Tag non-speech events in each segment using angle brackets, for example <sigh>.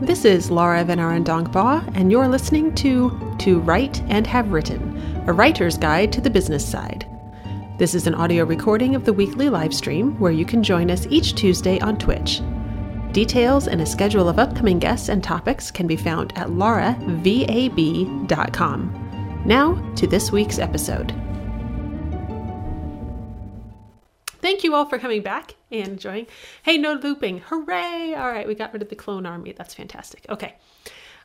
This is Laura VanArendonk Baugh, and you're listening to To Write and Have Written, a writer's guide to the business side. This is an audio recording of the weekly live stream where you can join us each Tuesday on Twitch. Details and a schedule of upcoming guests and topics can be found at lauravab.com. Now to this week's episode. Thank you all for coming back and enjoying. Hey, no looping. Hooray! All right, we got rid of the clone army. That's fantastic. Okay.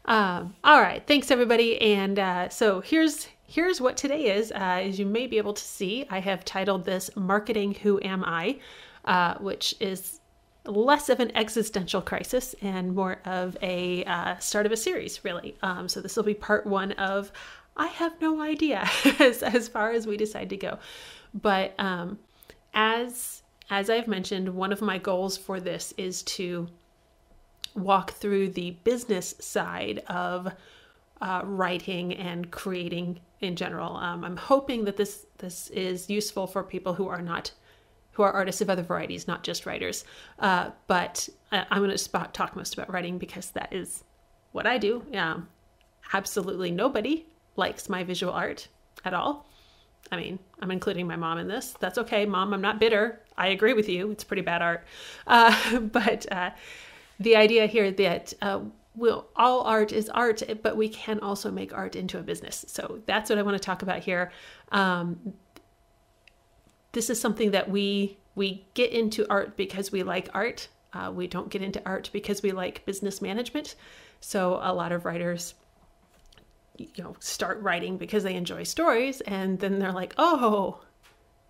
Um, all right. Thanks, everybody. And uh, so here's here's what today is. Uh, as you may be able to see, I have titled this "Marketing Who Am I," uh, which is less of an existential crisis and more of a uh, start of a series, really. Um, so this will be part one of I have no idea <laughs> as, as far as we decide to go. But um, as as I've mentioned, one of my goals for this is to walk through the business side of uh, writing and creating in general. Um, I'm hoping that this this is useful for people who are not who are artists of other varieties, not just writers. Uh, but I, I'm going to talk most about writing because that is what I do. Um, absolutely nobody likes my visual art at all. I mean, I'm including my mom in this. That's okay, mom. I'm not bitter. I agree with you. It's pretty bad art. Uh, <laughs> but uh, the idea here that uh, we'll, all art is art, but we can also make art into a business. So that's what I want to talk about here. Um, this is something that we we get into art because we like art. Uh, we don't get into art because we like business management. So a lot of writers you know start writing because they enjoy stories and then they're like oh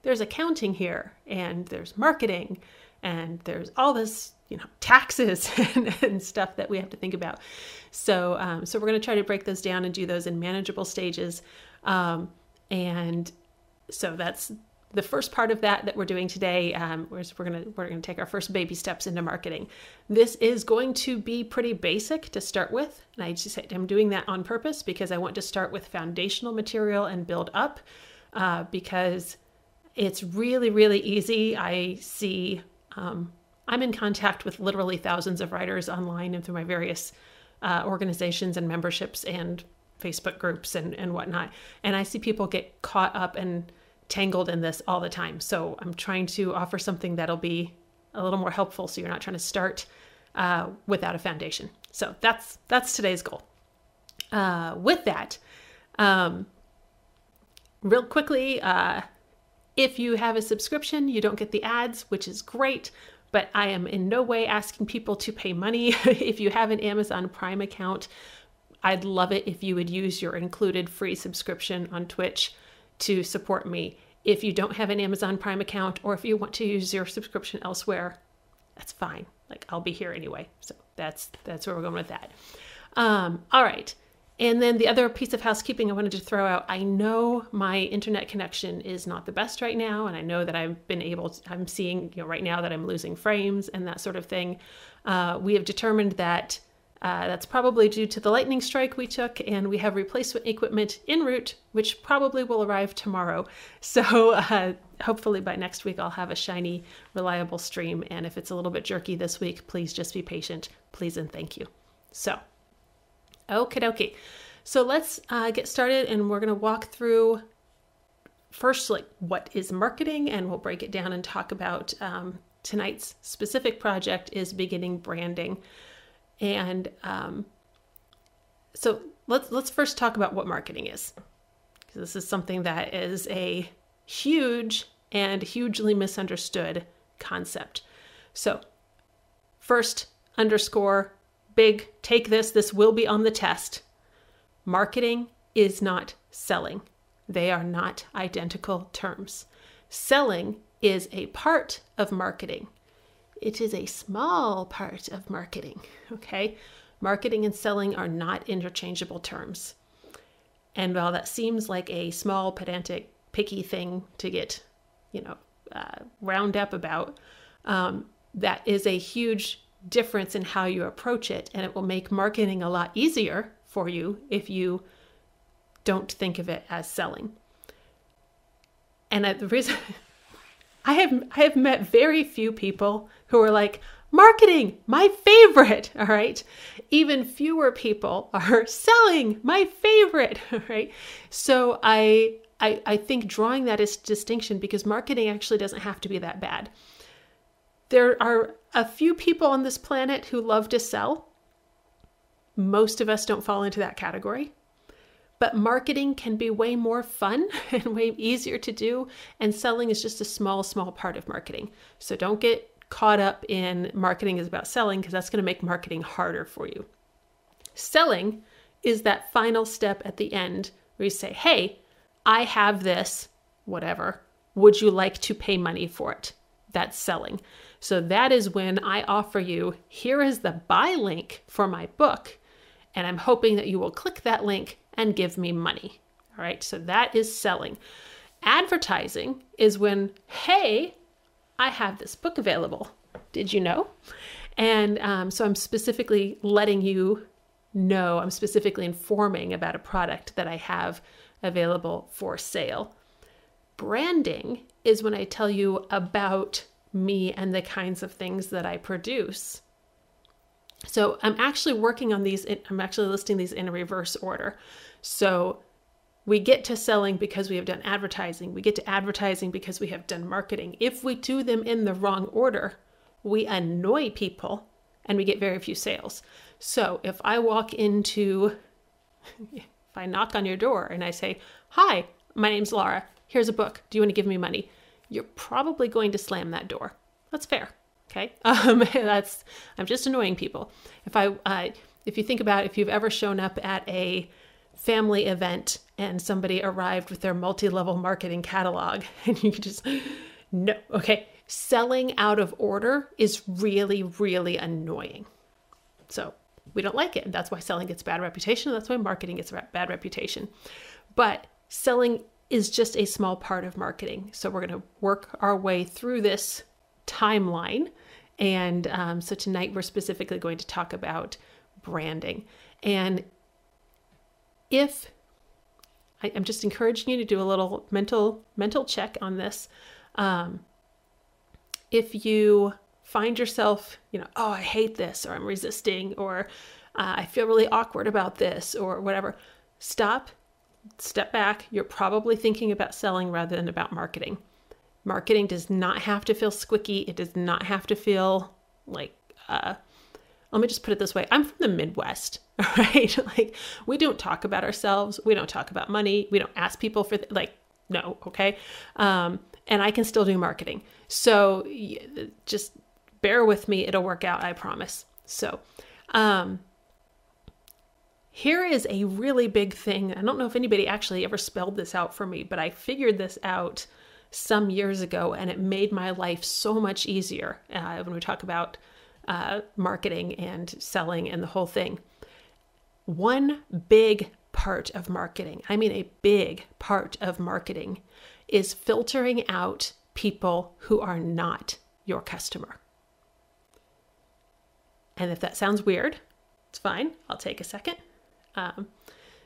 there's accounting here and there's marketing and there's all this you know taxes <laughs> and, and stuff that we have to think about. So um, so we're going to try to break those down and do those in manageable stages. Um, and so that's the first part of that that we're doing today um, we're going to we're to take our first baby steps into marketing. This is going to be pretty basic to start with and i just i'm doing that on purpose because i want to start with foundational material and build up uh, because it's really really easy. I see um, i'm in contact with literally thousands of writers online and through my various uh, organizations and memberships and facebook groups and, and whatnot. And i see people get caught up and tangled in this all the time. So I'm trying to offer something that'll be a little more helpful so you're not trying to start uh, without a foundation. So that's that's today's goal. Uh, with that, um, real quickly, uh, if you have a subscription, you don't get the ads, which is great. But I am in no way asking people to pay money. <laughs> if you have an Amazon Prime account, I'd love it if you would use your included free subscription on Twitch to support me. If you don't have an Amazon Prime account or if you want to use your subscription elsewhere, that's fine. Like I'll be here anyway. So that's that's where we're going with that. Um, all right. And then the other piece of housekeeping I wanted to throw out I know my internet connection is not the best right now. And I know that I've been able to, I'm seeing, you know, right now that I'm losing frames and that sort of thing. Uh, we have determined that uh, that's probably due to the lightning strike we took, and we have replacement equipment en route, which probably will arrive tomorrow. <laughs> So uh, hopefully by next week, I'll have a shiny, reliable stream. And if it's a little bit jerky this week, please just be patient. Please and thank you. So, okie dokie. So let's uh, get started, and we're going to walk through first, like what is marketing, and we'll break it down and talk about um, tonight's specific project is beginning branding. And um, so let's let's first talk about what marketing is. because This is something that is a huge and hugely misunderstood concept. So, first, underscore, big, take this, this will be on the test. Marketing is not selling, they are not identical terms. Selling is a part of marketing. It is a small part of marketing, okay? Marketing and selling are not interchangeable terms. And while that seems like a small, pedantic, picky thing to get, you know, uh, round up about, um, that is a huge difference in how you approach it. And it will make marketing a lot easier for you if you don't think of it as selling. And the reason <laughs> I have I have met very few people who are like, marketing, my favorite. <laughs> All right. Even fewer people are <laughs> selling, my favorite. <laughs> All right. So I, I, I think drawing that is distinction because marketing actually doesn't have to be that bad. There are a few people on this planet who love to sell. Most of us don't fall into that category. But marketing can be way more fun and way easier to do. And selling is just a small, small part of marketing. So don't get caught up in marketing is about selling because that's going to make marketing harder for you. Selling is that final step at the end where you say, Hey, I have this, whatever. Would you like to pay money for it? That's selling. So that is when I offer you here is the buy link for my book. And I'm hoping that you will click that link and give me money. All right, so that is selling. Advertising is when, hey, I have this book available. Did you know? And um, so I'm specifically letting you know, I'm specifically informing about a product that I have available for sale. Branding is when I tell you about me and the kinds of things that I produce. So I'm actually working on these, I'm actually listing these in reverse order. So we get to selling because we have done advertising. We get to advertising because we have done marketing. If we do them in the wrong order, we annoy people and we get very few sales. So if I walk into, if I knock on your door and I say, Hi, my name's Laura. Here's a book. Do you want to give me money? You're probably going to slam that door. That's fair. Okay. <laughs> Um, that's, I'm just annoying people. If I, uh, if you think about if you've ever shown up at a family event and somebody arrived with their multi-level marketing catalog. <laughs> And you just no okay. Selling out of order is really really annoying. So we don't like it. And that's why selling gets bad reputation. That's why marketing gets a bad reputation. But selling is just a small part of marketing. So we're going to work our way through this timeline. And um, so tonight we're specifically going to talk about branding. And if I, am just encouraging you to do a little mental mental check on this. Um, if you find yourself, you know, oh, I hate this, or I'm resisting, or uh, I feel really awkward about this, or whatever, stop, step back. You're probably thinking about selling rather than about marketing. Marketing does not have to feel squicky. It does not have to feel like uh, let me just put it this way I'm from the Midwest, <laughs> right? like, we don't talk about ourselves. We don't talk about money. We don't ask people for, th- like, no, okay? Um, and I can still do marketing. So just bear with me. It'll work out, I promise. So, um, here is a really big thing. I don't know if anybody actually ever spelled this out for me, but I figured this out some years ago and it made my life so much easier uh, when we talk about uh, marketing and selling and the whole thing. One big part of marketing, I mean, a big part of marketing, is filtering out people who are not your customer. And if that sounds weird, it's fine. I'll take a second. Um,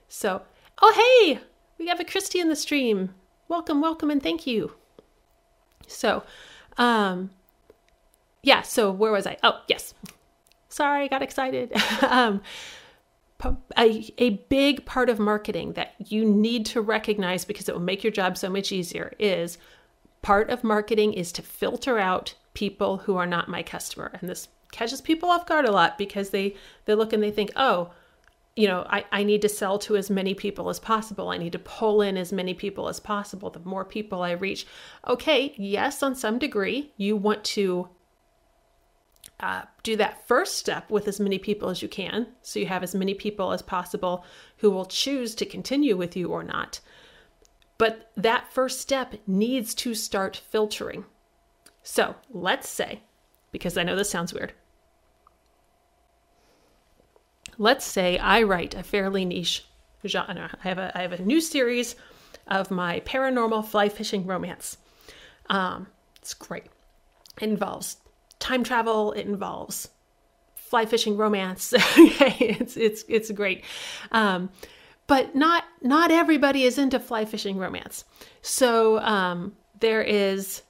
so, oh, hey, we have a Christy in the stream. Welcome, welcome, and thank you. So, um, yeah, so where was I? Oh, yes. Sorry, I got excited. <laughs> um, a, a big part of marketing that you need to recognize because it will make your job so much easier is part of marketing is to filter out people who are not my customer. And this catches people off guard a lot because they, they look and they think, oh, you know, I, I need to sell to as many people as possible. I need to pull in as many people as possible. The more people I reach. Okay, yes, on some degree, you want to uh, do that first step with as many people as you can. So you have as many people as possible who will choose to continue with you or not. But that first step needs to start filtering. So let's say, because I know this sounds weird, let's say I write a fairly niche genre. I have a, I have a new series of my paranormal fly fishing romance. Um, it's great. It involves time travel. It involves fly fishing romance. <laughs> it's it's it's great. Um, but not not everybody is into fly fishing romance. So um, there is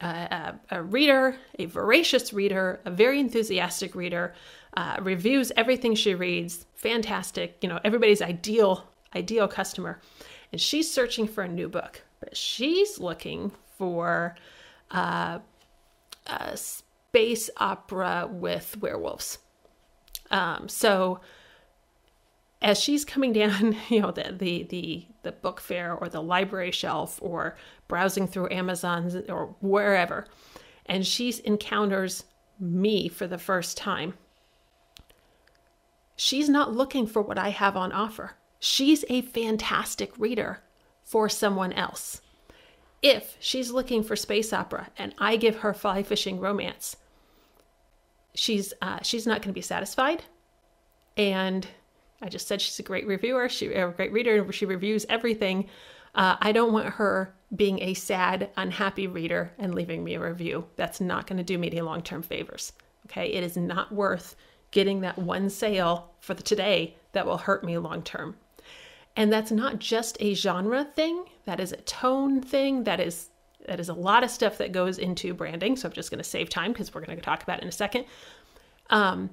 a, a, reader, a voracious reader, a very enthusiastic reader, uh, reviews everything she reads, fantastic, you know, everybody's ideal ideal customer. And she's searching for a new book, but she's looking for uh, a space opera with werewolves. Um, so as she's coming down, <laughs> you know, the, the the the book fair or the library shelf or browsing through Amazon or wherever, and she encounters me for the first time. She's not looking for what I have on offer. She's a fantastic reader for someone else. If she's looking for space opera and I give her fly fishing romance, she's uh, she's not going to be satisfied, and I just said she's a great reviewer. She a great reader. And she reviews everything. Uh, I don't want her being a sad, unhappy reader and leaving me a review. That's not going to do me any long term favors. Okay, it is not worth getting that one sale for the today that will hurt me long term. And that's not just a genre thing. That is a tone thing. That is that is a lot of stuff that goes into branding. So I'm just going to save time because we're going to talk about it in a second. Um,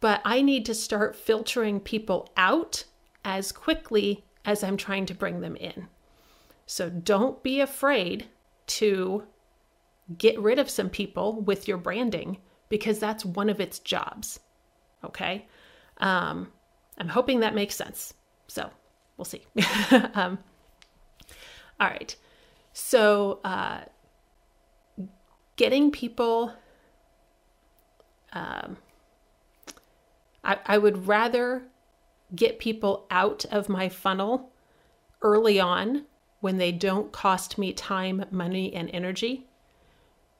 but I need to start filtering people out as quickly as I'm trying to bring them in. So don't be afraid to get rid of some people with your branding because that's one of its jobs. Okay. Um, I'm hoping that makes sense. So we'll see. <laughs> um, all right. So, uh, getting people um, I, I would rather get people out of my funnel early on when they don't cost me time, money, and energy.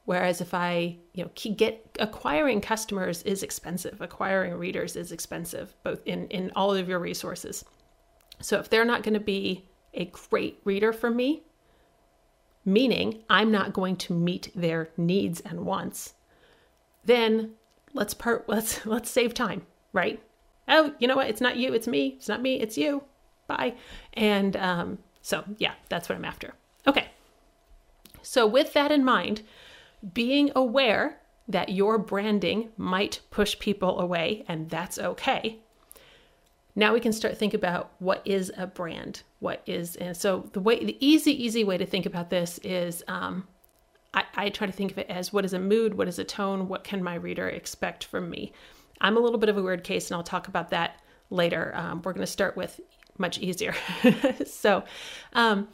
Whereas if I, you know, get acquiring customers is expensive, acquiring readers is expensive, both in in all of your resources. So if they're not going to be a great reader for me, meaning I'm not going to meet their needs and wants, then let's part <laughs> let's let's save time right? Oh, you know what? It's not you, it's me. It's not me, it's you. Bye. And um, so, yeah, that's what I'm after. Okay. So, with that in mind, being aware that your branding might push people away, and that's okay. Now we can start think about what is a brand. What is and so the way the easy easy way to think about this is um, I, I try to think of it as what is a mood, what is a tone, what can my reader expect from me. I'm a little bit of a weird case, and I'll talk about that later. Um, we're going to start with much easier. <laughs> so, um,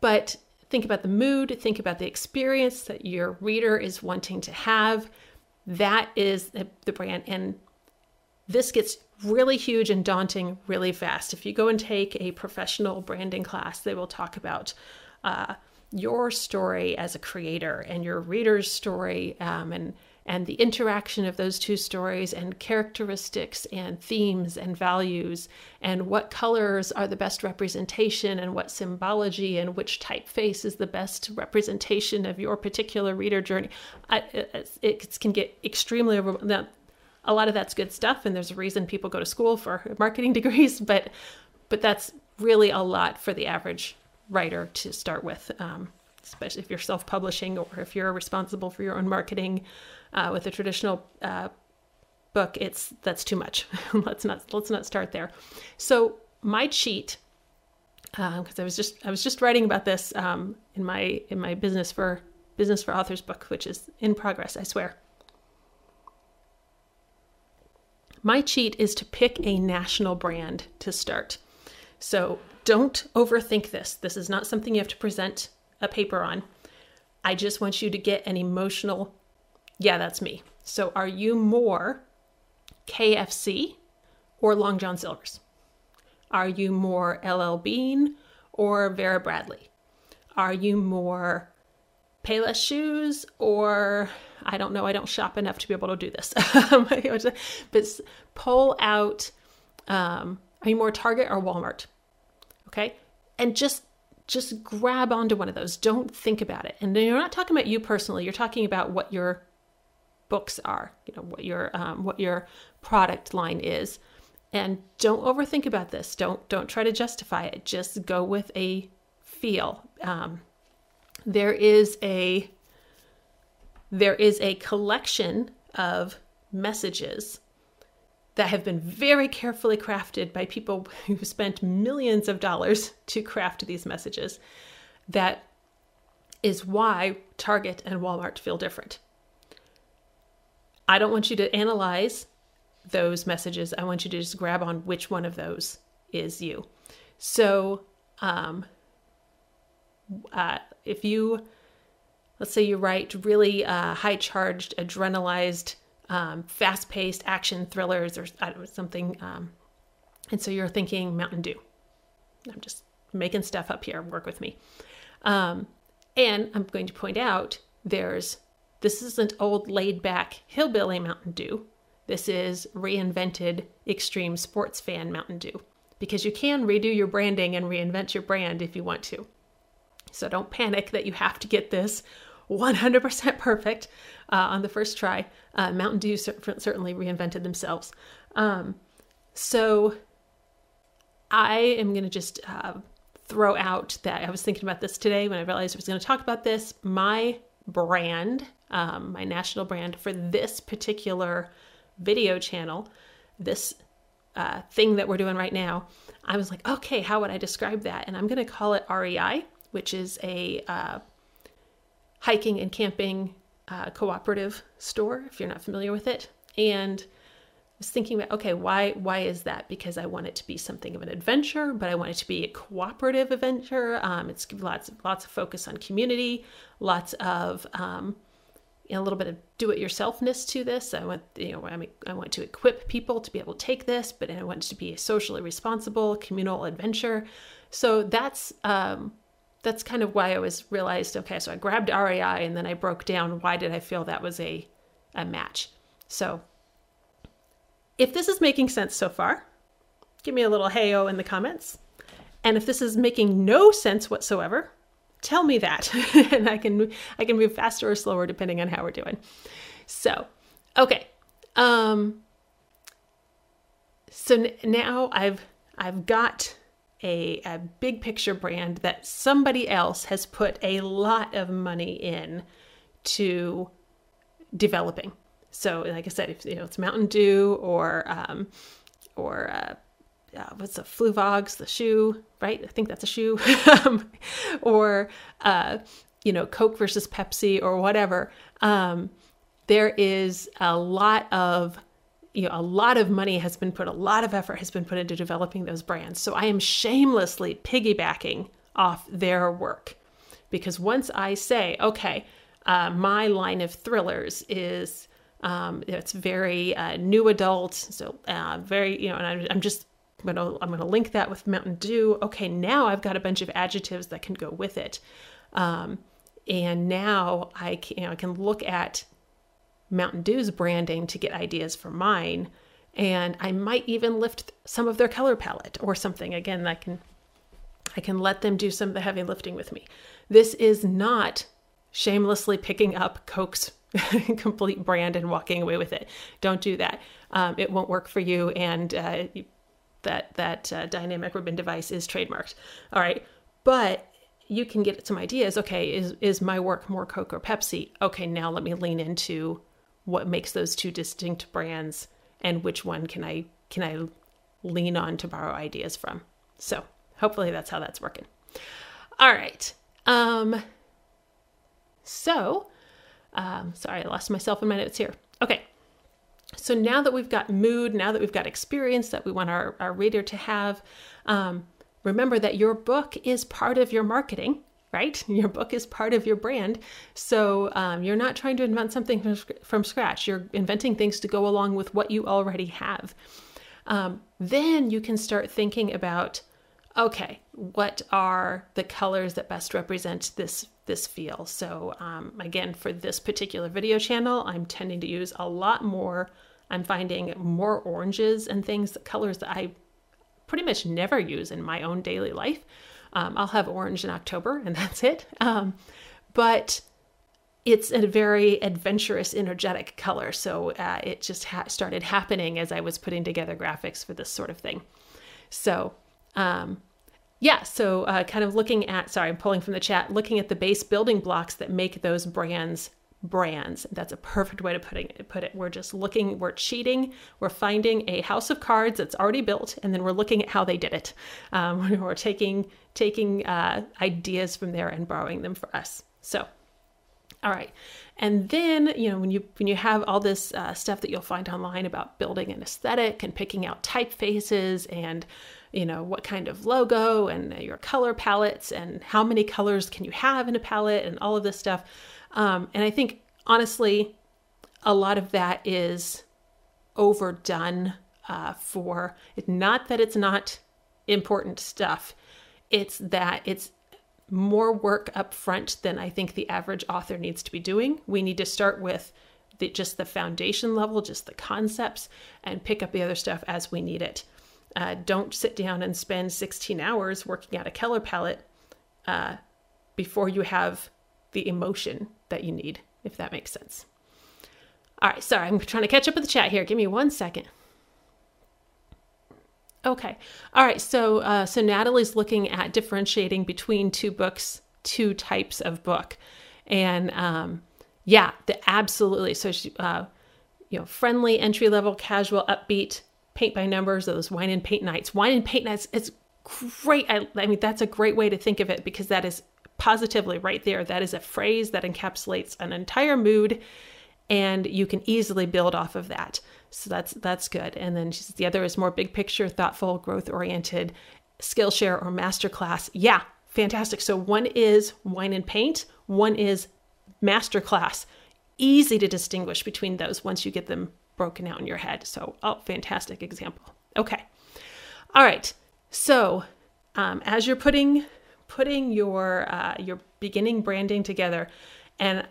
but think about the mood, think about the experience that your reader is wanting to have. That is the, the brand. And this gets really huge and daunting really fast. If you go and take a professional branding class, they will talk about uh, your story as a creator and your reader's story um, and and the interaction of those two stories and characteristics and themes and values and what colors are the best representation and what symbology and which typeface is the best representation of your particular reader journey. I, it, it, can get extremely overwhelming. A lot of that's good stuff, and there's a reason people go to school for <laughs> marketing degrees, but but that's really a lot for the average writer to start with. Um, especially if you're self-publishing or if you're responsible for your own marketing uh, with a traditional uh, book, it's that's too much. <laughs> let's not let's not start there. So my cheat, because uh, I was just I was just writing about this um, in my in my business for business for authors book, which is in progress. I swear. My cheat is to pick a national brand to start. So don't overthink this. This is not something you have to present a paper on. I just want you to get an emotional yeah, that's me. So are you more KFC or Long John Silver's? Are you more LL Bean or Vera Bradley? Are you more Payless shoes or I don't know, I don't shop enough to be able to do this. <laughs> but pull out um, are you more Target or Walmart? Okay? And just just grab onto one of those. Don't think about it. And you're not talking about you personally. You're talking about what your books are, you know, what your um, what your product line is. And don't overthink about this. Don't don't try to justify it. Just go with a feel. Um, there is a there is a collection of messages that have been very carefully crafted by people <laughs> who spent millions of dollars to craft these messages. That is why Target and Walmart feel different. I don't want you to analyze those messages. I want you to just grab on which one of those is you. So, um, uh, if you, let's say you write really uh, high charged, adrenalized, um, fast paced action thrillers or something, um, and so you're thinking Mountain Dew. I'm just making stuff up here, work with me. Um, and I'm going to point out there's this isn't old laid back hillbilly Mountain Dew. This is reinvented extreme sports fan Mountain Dew because you can redo your branding and reinvent your brand if you want to. So don't panic that you have to get this 100% perfect uh, on the first try. Uh, Mountain Dew certainly reinvented themselves. Um, so I am going to just uh, throw out that I was thinking about this today when I realized I was going to talk about this. My brand, um, my national brand for this particular video channel, this uh, thing that we're doing right now, I was like, okay, how would I describe that? And I'm going to call it REI, which is a uh, hiking and camping uh, cooperative store, if you're not familiar with it. And I was thinking about, okay, why why is that? Because I want it to be something of an adventure, but I want it to be a cooperative adventure. Um, it's lots lots of focus on community, lots of um, a little bit of do-it-yourselfness to this. I want, you know, I mean, I want to equip people to be able to take this, but I want it to be a socially responsible communal adventure. So that's um, that's kind of why I was realized. Okay, so I grabbed REI and then I broke down why did I feel that was a a match. So if this is making sense so far, give me a little heyo in the comments. And if this is making no sense whatsoever, tell me that <laughs> and i can i can move faster or slower depending on how we're doing so okay um so now i've i've got a, a big picture brand that somebody else has put a lot of money in to developing so like i said if you know it's mountain dew or um or uh, uh, what's the Fluevogs, the shoe, right? I think that's a shoe, <laughs> um, or uh, you know, Coke versus Pepsi or whatever. Um, there is a lot of you know, a lot of money has been put, a lot of effort has been put into developing those brands. So I am shamelessly piggybacking off their work because once I say, okay, uh, my line of thrillers is um, it's very uh, new adult, so uh, very you know, and I'm, I'm just I'm gonna I'm gonna link that with Mountain Dew. Okay, now I've got a bunch of adjectives that can go with it, um, and now I can you know, I can look at Mountain Dew's branding to get ideas for mine, and I might even lift some of their color palette or something. Again, I can I can let them do some of the heavy lifting with me. This is not shamelessly picking up Coke's <laughs> complete brand and walking away with it. Don't do that. Um, it won't work for you, and uh, that that uh, dynamic ribbon device is trademarked. All right, but you can get some ideas. Okay, is is my work more Coke or Pepsi? Okay, now let me lean into what makes those two distinct brands and which one can I can I lean on to borrow ideas from. So hopefully that's how that's working. All right. Um. So, um, sorry, I lost myself in my notes here. Okay. So now that we've got mood, now that we've got experience that we want our, our reader to have, um, remember that your book is part of your marketing, right? <laughs> Your book is part of your brand. So um, you're not trying to invent something from, from, scratch. You're inventing things to go along with what you already have. Um, then you can start thinking about okay, what are the colors that best represent this this feel? So um, again, for this particular video channel, I'm tending to use a lot more I'm finding more oranges and things, colors that I pretty much never use in my own daily life. Um, I'll have orange in October and <laughs> that's it. Um, but it's a very adventurous, energetic color. So uh, it just ha- started happening as I was putting together graphics for this sort of thing. So, um, yeah, so uh, kind of looking at, sorry, I'm pulling from the chat, looking at the base building blocks that make those brands brands. That's a perfect way to put it, put it. We're just looking, we're cheating, we're finding a house of cards that's already built, and then we're looking at how they did it. Um, <laughs> we're taking taking uh, ideas from there and borrowing them for us. So, all right, and then you know when you when you have all this uh, stuff that you'll find online about building an aesthetic and picking out typefaces and you know what kind of logo and your color palettes and how many colors can you have in a palette and all of this stuff um, and I think honestly, a lot of that is overdone uh, for not that it's not important stuff, it's that it's more work up front than I think the average author needs to be doing. We need to start with the, just the foundation level, just the concepts, and pick up the other stuff as we need it. Uh, don't sit down and spend 16 hours working out a color palette uh, before you have the emotion that you need, if that makes sense. All right, sorry, I'm trying to catch up with the chat here. Give me one second. Okay. All right. So, uh, so Natalie's looking at differentiating between two books, two types of book, and um, yeah, the absolutely. So she, uh, you know, friendly, entry level, casual, upbeat, paint by numbers. Those wine and paint nights. Wine and paint nights. It's great. I, I mean, that's a great way to think of it because that is positively right there. That is a phrase that encapsulates an entire mood and you can easily build off of that. So that's that's good. And then she says, the other is more big picture, thoughtful, growth oriented, Skillshare or masterclass. Yeah, fantastic. So one is wine and paint, one is masterclass. Easy to distinguish between those once you get them broken out in your head. So, oh, fantastic example. Okay. All right. So, um, as you're putting putting your uh, your beginning branding together. And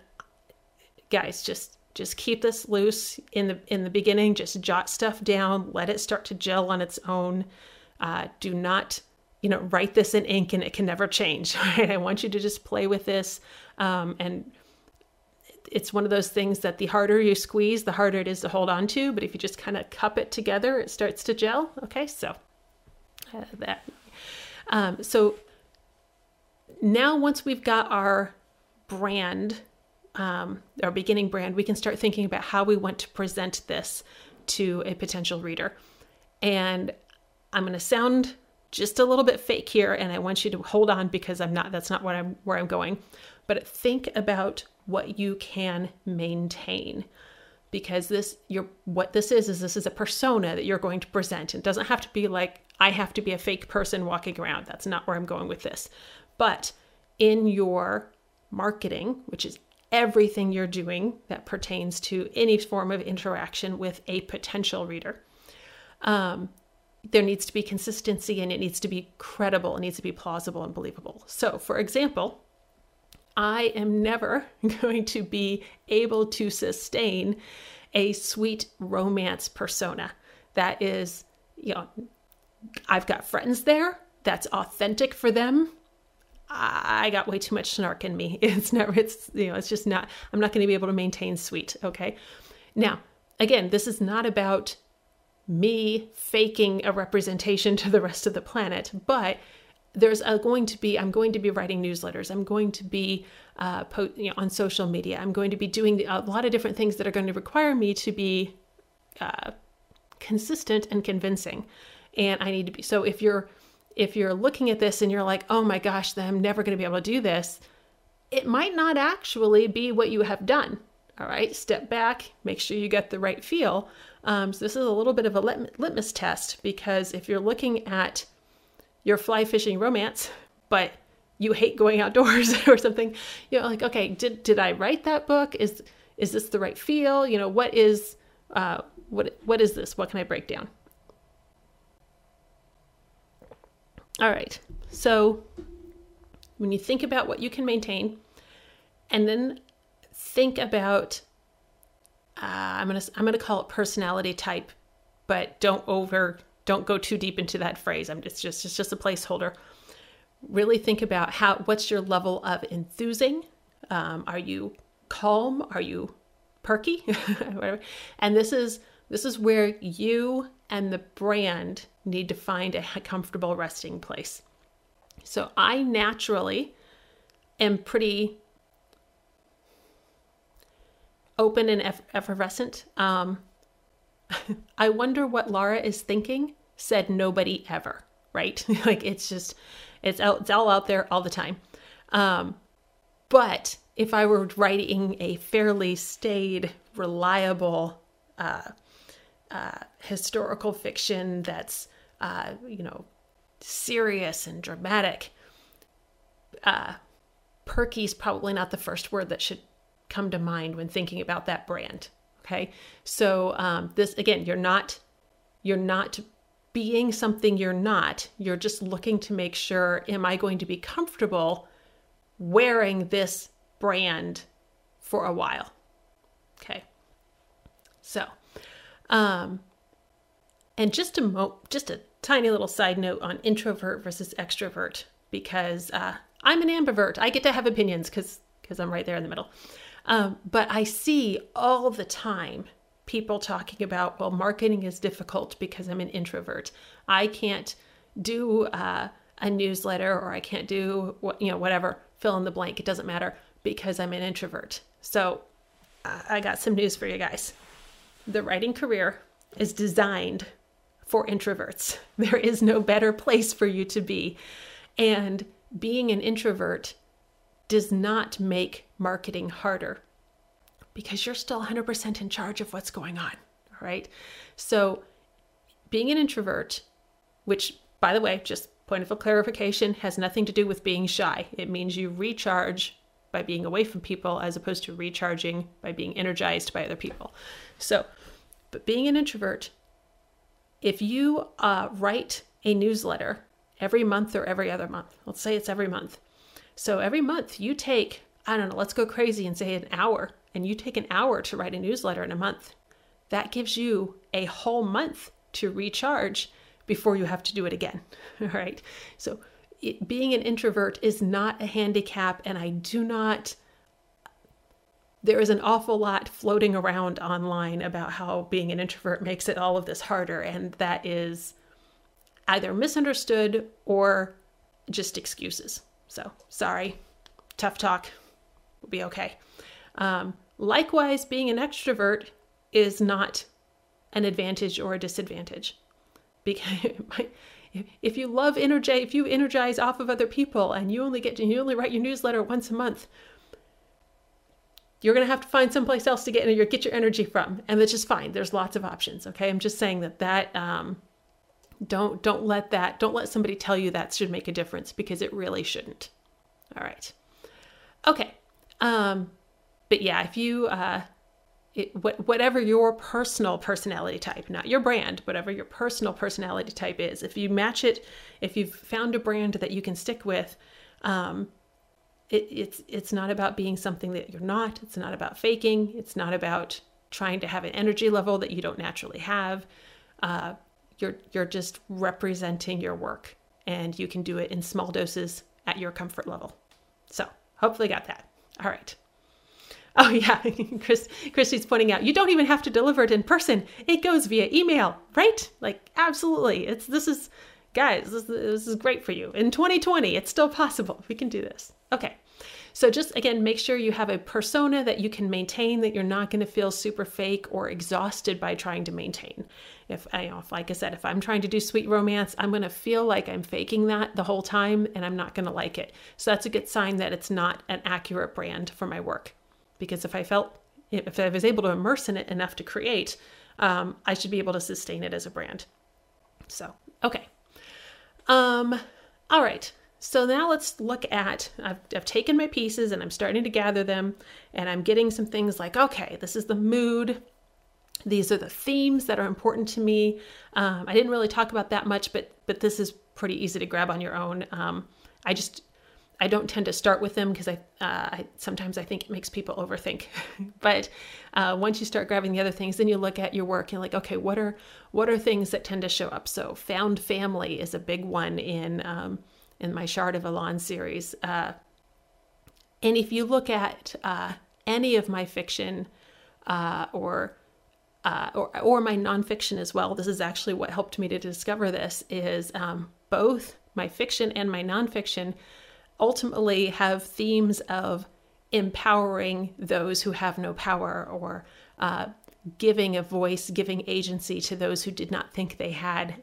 guys just just keep this loose in the in the beginning. Just jot stuff down. Let it start to gel on its own. Uh, do not you know write this in ink and it can never change <laughs> right? I want you to just play with this. Um, and it's one of those things that the harder you squeeze the harder it is to hold on to. But if you just kind of cup it together it starts to gel. Okay so uh, that. Um, so now once we've got our brand, um, our beginning brand, we can start thinking about how we want to present this to a potential reader. And I'm going to sound just a little bit fake here, and I want you to hold on because I'm not. That's not what I'm where I'm going. But think about what you can maintain because this you're what this is is this is a persona that you're going to present it doesn't have to be like i have to be a fake person walking around that's not where i'm going with this but in your marketing, which is everything you're doing that pertains to any form of interaction with a potential reader, um, there needs to be consistency and it needs to be credible, it needs to be plausible and believable. So, for example, I am never <laughs> going to be able to sustain a sweet romance persona that is, you know, I've got friends there, that's authentic for them, I got way too much snark in me. <laughs> It's never, it's, you know, it's just not, I'm not going to be able to maintain sweet. Okay. Now, again, this is not about me faking a representation to the rest of the planet, but there's a, going to be, I'm going to be writing newsletters. I'm going to be uh, po- you know, on social media. I'm going to be doing a lot of different things that are going to require me to be uh, consistent and convincing. And I need to be, so if you're, if you're looking at this and you're like, oh my gosh, I'm never going to be able to do this, it might not actually be what you have done. All right, step back, make sure you get the right feel. Um, so, this is a little bit of a litmus test because if you're looking at your fly fishing romance, but you hate going outdoors <laughs> or something, you know, like, okay, did, did I write that book? Is, is this the right feel? You know, what is, uh, what, what is this? What can I break down? All right. So when you think about what you can maintain, and then think about uh, I'm gonna I'm gonna call it personality type, but don't over don't go too deep into that phrase. I'm just just it's just a placeholder. Really think about how what's your level of enthusing. Um, are you calm? Are you perky? <laughs> Whatever. And this is this is where you and the brand need to find a comfortable resting place. So I naturally am pretty open and effervescent. Um, <laughs> I wonder what Laura is thinking. Said nobody ever, right? <laughs> like it's just, it's out, it's all out there all the time. Um, but if I were writing a fairly staid, reliable, uh, uh, historical fiction that's, uh, you know, serious and dramatic, uh, is probably not the first word that should come to mind when thinking about that brand. Okay, so um, this again, you're not you're not being something you're not. You're just looking to make sure: Am I going to be comfortable wearing this brand for a while? Okay, so um, and just a mo- just a tiny little side note on introvert versus extrovert because uh, I'm an ambivert. I get to have opinions because because I'm right there in the middle. Um, but I see all the time people talking about, well, marketing is difficult because I'm an introvert. I can't do uh, a newsletter or I can't do what you know whatever fill in the blank. It doesn't matter because I'm an introvert. So I got some news for you guys. The writing career is designed for introverts. <laughs> There is no better place for you to be. And being an introvert does not make marketing harder because you're still 100% in charge of what's going on. All right. So, being an introvert, which, by the way, just point of clarification, has nothing to do with being shy. It means you recharge by being away from people as opposed to recharging by being energized by other people. So, but being an introvert, if you uh, write a newsletter every month or every other month, let's say it's every month. So every month you take I don't know, let's go crazy and say an hour, and you take an hour to write a newsletter in a month. That gives you a whole month to recharge before you have to do it again. <laughs> All right. So it, being an introvert is not a handicap, and I do not. There is an awful lot floating around online about how being an introvert makes it all of this harder, and that is either misunderstood or just excuses. So, sorry, tough talk will be okay. Um, likewise, being an extrovert is not an advantage or a disadvantage. Because <laughs> if you love energy, if you energize off of other people and you only get to, you only write your newsletter once a month, you're going to have to find someplace else to get your get your energy from, and that's just fine. There's lots of options. Okay, I'm just saying that that um, don't don't let that don't let somebody tell you that should make a difference because it really shouldn't. All right. Okay. Um, but yeah, if you, uh, it, wh- whatever your personal personality type, not your brand, whatever your personal personality type is, if you match it, if you've found a brand that you can stick with, um, it, it's it's not about being something that you're not. It's not about faking. It's not about trying to have an energy level that you don't naturally have. Uh, you're you're just representing your work, and you can do it in small doses at your comfort level. So hopefully, got that. All right. Oh <laughs> yeah, Chris Christy's pointing out you don't even have to deliver it in person. It goes via email, right? Like absolutely. It's this is guys, this, this is great for you. In 2020, it's still possible. We can do this. Okay. So just again, make sure you have a persona that you can maintain, that you're not going to feel super fake or exhausted by trying to maintain. If you know, if, like I said, if I'm trying to do sweet romance, I'm going to feel like I'm faking that the whole time, and I'm not going to like it. So that's a good sign that it's not an accurate brand for my work. Because if I felt, if I was able to immerse in it enough to create, um, I should be able to sustain it as a brand. So okay. Um, all right. So now let's look at, I've, I've taken my pieces and I'm starting to gather them and I'm getting some things like, okay, this is the mood. These are the themes that are important to me. Um, I didn't really talk about that much, but but this is pretty easy to grab on your own. Um, I just I don't tend to start with them because I, uh, I, sometimes I think it makes people overthink. <laughs> but uh, once you start grabbing the other things, then you look at your work and like, okay, what are what are things that tend to show up? So found family is a big one in um, in my Shard of Elan series. Uh, and if you look at uh, any of my fiction uh, or, uh, or or my nonfiction as well, this is actually what helped me to discover this. Is um, both my fiction and my nonfiction ultimately have themes of empowering those who have no power or uh, giving a voice, giving agency to those who did not think they had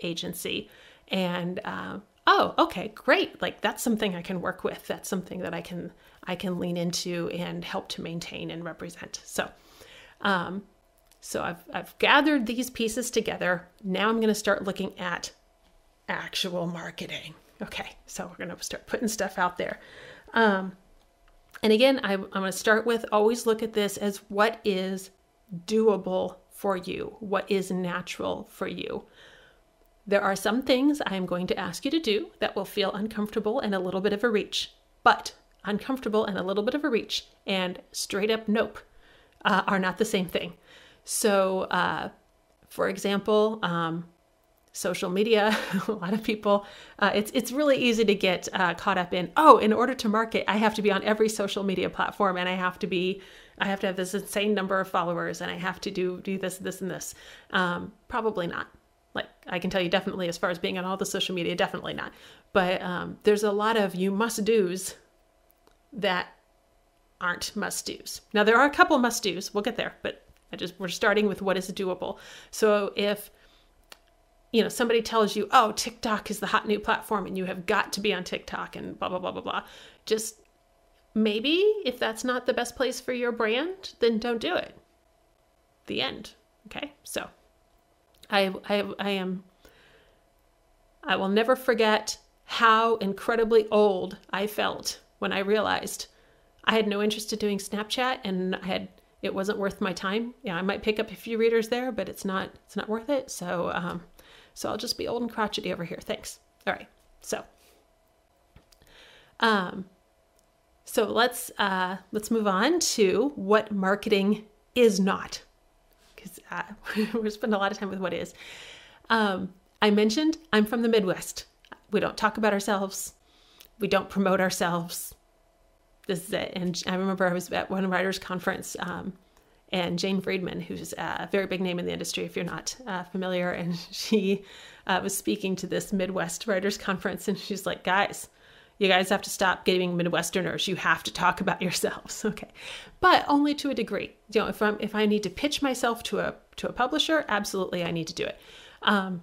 agency. And uh, oh, okay, great. Like that's something I can work with. That's something that I can I can lean into and help to maintain and represent. So, um, so I've I've gathered these pieces together. Now I'm going to start looking at actual marketing. Okay, so we're going to start putting stuff out there. Um, and again, I, I'm going to start with always look at this as what is doable for you, what is natural for you. There are some things I am going to ask you to do that will feel uncomfortable and a little bit of a reach, but uncomfortable and a little bit of a reach and straight up nope uh, are not the same thing. So, uh, for example, um, social media, <laughs> a lot of people, uh, it's it's really easy to get uh, caught up in. Oh, in order to market, I have to be on every social media platform, and I have to be, I have to have this insane number of followers, and I have to do do this, this, and this. Um, probably not. Like I can tell you, definitely as far as being on all the social media, definitely not. But um, there's a lot of you must dos that aren't must dos. Now there are a couple must dos. We'll get there, but I just we're starting with what is doable. So if you know somebody tells you, "Oh, TikTok is the hot new platform and you have got to be on TikTok and blah blah blah blah blah." Just maybe if that's not the best place for your brand, then don't do it. The end. Okay? So I I I am I will never forget how incredibly old I felt when I realized I had no interest in doing Snapchat and I had it wasn't worth my time. Yeah, I might pick up a few readers there, but it's not it's not worth it. So um, so I'll just be old and crotchety over here. Thanks. All right. So um, so let's uh, let's move on to what marketing is not, <laughs> we're spending a lot of time with what is. Um, I mentioned I'm from the Midwest. We don't talk about ourselves. We don't promote ourselves. This is it. And I remember I was at one writers' conference, um, and Jane Friedman, who's a very big name in the industry, if you're not uh, familiar, and <laughs> she uh, was speaking to this Midwest writers' conference, and she's like, "Guys, you guys have to stop giving Midwesterners. You have to talk about <laughs> yourselves, okay? But only to a degree. You know, if I'm if I need to pitch myself to a to a publisher, absolutely, I need to do it. Um,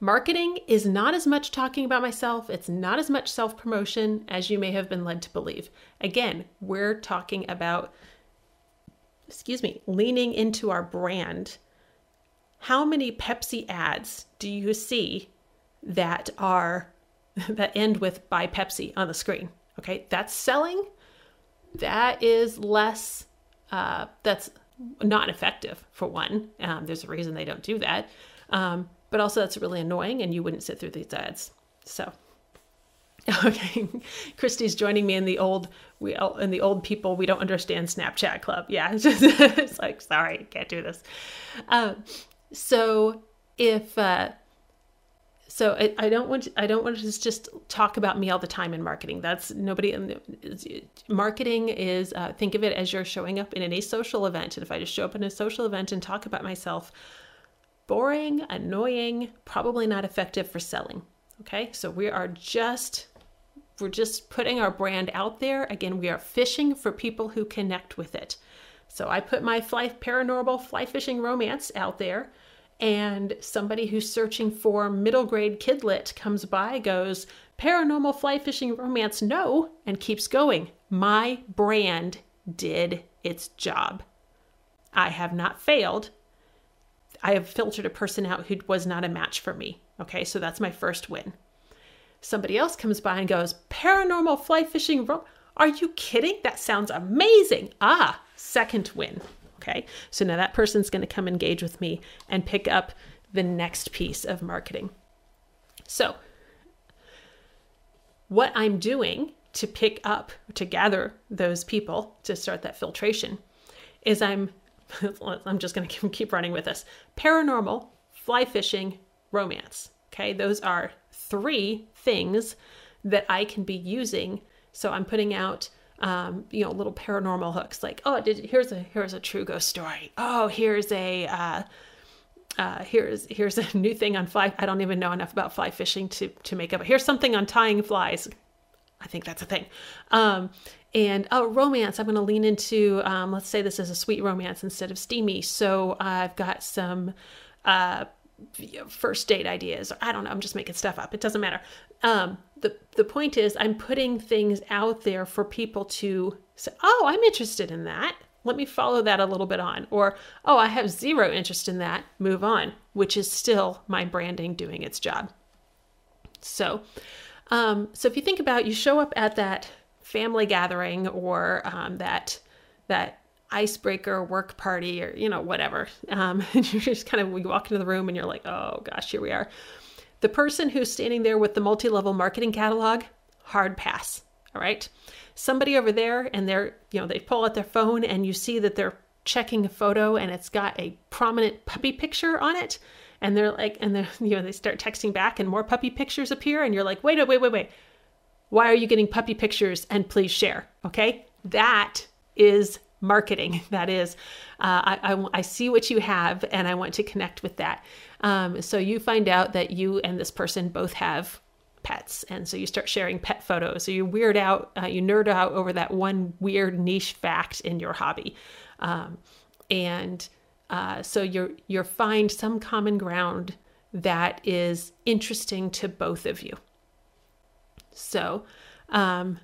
Marketing is not as much talking about myself, it's not as much self promotion as you may have been led to believe. Again, we're talking about, excuse me, leaning into our brand. How many Pepsi ads do you see that are <laughs> that end with buy Pepsi on the screen? Okay, that's selling. That is less, uh, that's not effective for one. Um, there's a reason they don't do that. Um, but also that's really annoying and you wouldn't sit through these ads. So <laughs> Okay, Christy's joining me in the old we in the old people we don't understand Snapchat club. Yeah, <laughs> it's, just, it's like sorry, can't do this. Um, so if uh, so, I, I, don't want I don't want to just talk about me all the time in marketing. That's nobody. Marketing is uh, think of it as you're showing up in a social event, and if I just show up in a social event and talk about myself, boring, annoying, probably not effective for selling. Okay, so we are just we're just putting our brand out there. Again, we are fishing for people who connect with it. So I put my fly paranormal fly fishing romance out there, and somebody who's searching for middle grade kidlit comes by, goes, Paranormal fly fishing romance, no, and keeps going. My brand did its job. I have not failed. I have filtered a person out who was not a match for me. Okay, so that's my first win. Somebody else comes by and goes, Paranormal fly fishing. Are you kidding? That sounds amazing. Ah, second win. Okay, so now that person's going to come engage with me and pick up the next piece of marketing. So, what I'm doing to pick up, to gather those people to start that filtration, is I'm <laughs> I'm just going to keep running with this. Paranormal, fly fishing, romance. Okay, those are three things that I can be using. So I'm putting out, um, you know, little paranormal hooks like, oh, did, here's a here's a true ghost story. Oh, here's a uh, uh, here's here's a <laughs> new thing on fly. I don't even know enough about fly fishing to to make up. Here's something on tying flies. I think that's a thing. Um, and oh, romance. I'm going to lean into, um, let's say this is a sweet romance instead of steamy. So I've got some uh, first date ideas. I don't know. I'm just making stuff up. It doesn't matter. Um, the the point is, I'm putting things out there for people to say, "Oh, I'm interested in that. Let me follow that a little bit on." Or, "Oh, I have zero interest in that. Move on." Which is still my branding doing its job. So, um, so if you think about, you show up at that family gathering or um, that that icebreaker work party or you know whatever um, <laughs> and you're just kind of we walk into the room and you're like oh gosh here we are the person who's standing there with the multi-level marketing catalog hard pass all right somebody over there and they're you know they pull out their phone and you see that they're checking a photo and it's got a prominent puppy picture on it and they're like and then <laughs> you know they start texting back and more puppy pictures appear and you're like wait wait wait wait why are you getting puppy pictures? And please share. Okay. That is marketing. <laughs> That is, uh, I, I, I, see what you have and I want to connect with that. Um, so you find out that you and this person both have pets. And so you start sharing pet photos. So you weird out, uh, you nerd out over that one weird niche fact in your hobby. Um, and uh, so you're, you're find some common ground that is interesting to both of you. So, um,